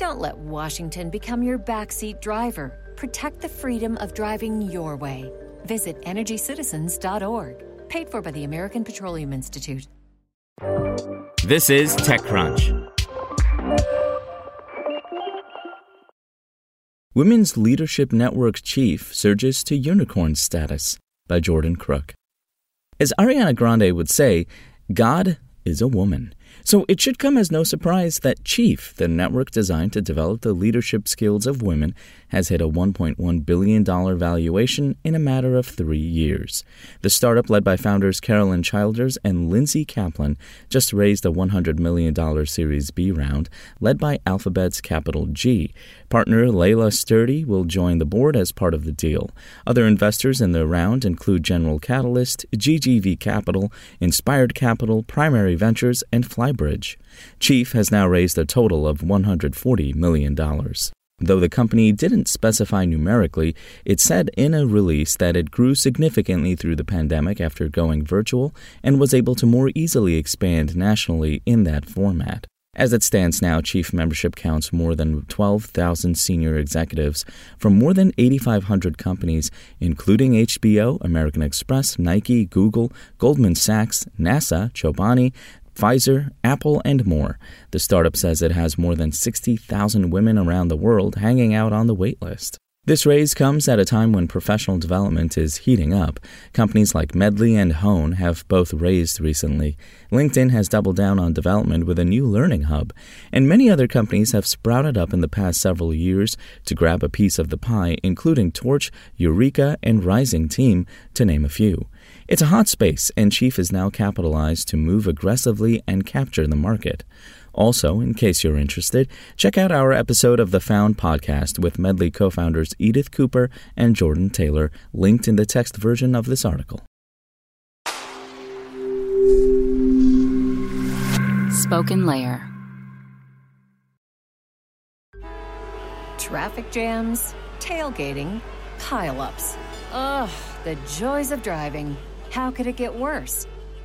Don't let Washington become your backseat driver. Protect the freedom of driving your way. Visit EnergyCitizens.org. Paid for by the American Petroleum Institute. This is TechCrunch. Women's Leadership Network chief surges to unicorn status by Jordan Crook. As Ariana Grande would say, God is a woman. So it should come as no surprise that Chief, the network designed to develop the leadership skills of women, has hit a $1.1 billion valuation in a matter of three years. The startup, led by founders Carolyn Childers and Lindsay Kaplan, just raised a $100 million Series B round, led by Alphabet's Capital G. Partner Laela Sturdy will join the board as part of the deal. Other investors in the round include General Catalyst, GGV Capital, Inspired Capital, Primary Ventures, and Flybridge. Chief has now raised a total of $140 million. Though the company didn't specify numerically, it said in a release that it grew significantly through the pandemic after going virtual and was able to more easily expand nationally in that format. As it stands now, Chief membership counts more than 12,000 senior executives from more than 8,500 companies, including HBO, American Express, Nike, Google, Goldman Sachs, NASA, Chobani, Pfizer, Apple, and more. The startup says it has more than 60,000 women around the world hanging out on the waitlist. This raise comes at a time when professional development is heating up. Companies like Medley and Hone have both raised recently. LinkedIn has doubled down on development with a new learning hub, and many other companies have sprouted up in the past several years to grab a piece of the pie, including Torch, Eureka, and Rising Team, to name a few. It's a hot space, and Chief is now capitalized to move aggressively and capture the market. Also, in case you're interested, check out our episode of the Found podcast with Medley co founders Edith Cooper and Jordan Taylor, linked in the text version of this article. Spoken Layer Traffic jams, tailgating, pileups. Ugh, the joys of driving. How could it get worse?